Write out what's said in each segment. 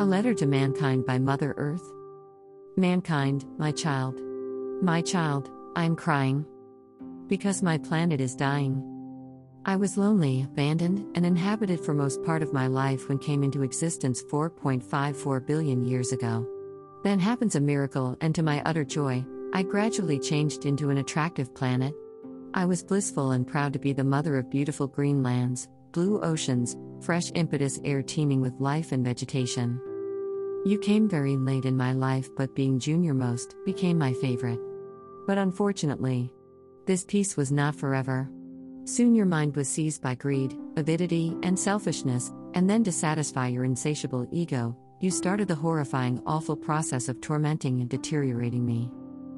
A letter to mankind by Mother Earth. Mankind, my child. My child, I'm crying. Because my planet is dying. I was lonely, abandoned, and inhabited for most part of my life when came into existence 4.54 billion years ago. Then happens a miracle, and to my utter joy, I gradually changed into an attractive planet. I was blissful and proud to be the mother of beautiful green lands, blue oceans, fresh impetus air teeming with life and vegetation. You came very late in my life, but being junior most became my favorite. But unfortunately, this peace was not forever. Soon your mind was seized by greed, avidity, and selfishness, and then to satisfy your insatiable ego, you started the horrifying, awful process of tormenting and deteriorating me.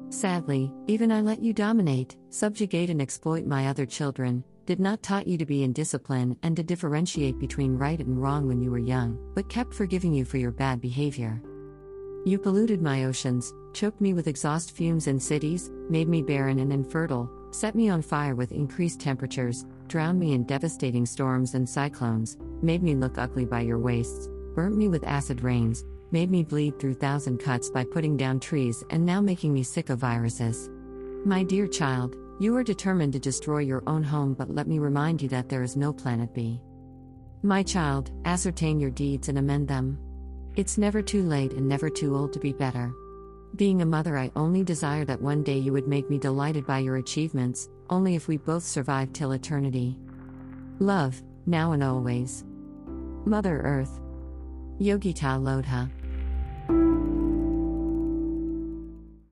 Sadly, even I let you dominate, subjugate, and exploit my other children, did not taught you to be in discipline and to differentiate between right and wrong when you were young, but kept forgiving you for your bad behavior. You polluted my oceans, choked me with exhaust fumes in cities, made me barren and infertile, set me on fire with increased temperatures, drowned me in devastating storms and cyclones, made me look ugly by your wastes, burnt me with acid rains, made me bleed through thousand cuts by putting down trees, and now making me sick of viruses. My dear child, you are determined to destroy your own home, but let me remind you that there is no planet B. My child, ascertain your deeds and amend them. It's never too late and never too old to be better. Being a mother, I only desire that one day you would make me delighted by your achievements, only if we both survive till eternity. Love, now and always. Mother Earth. Yogita Lodha.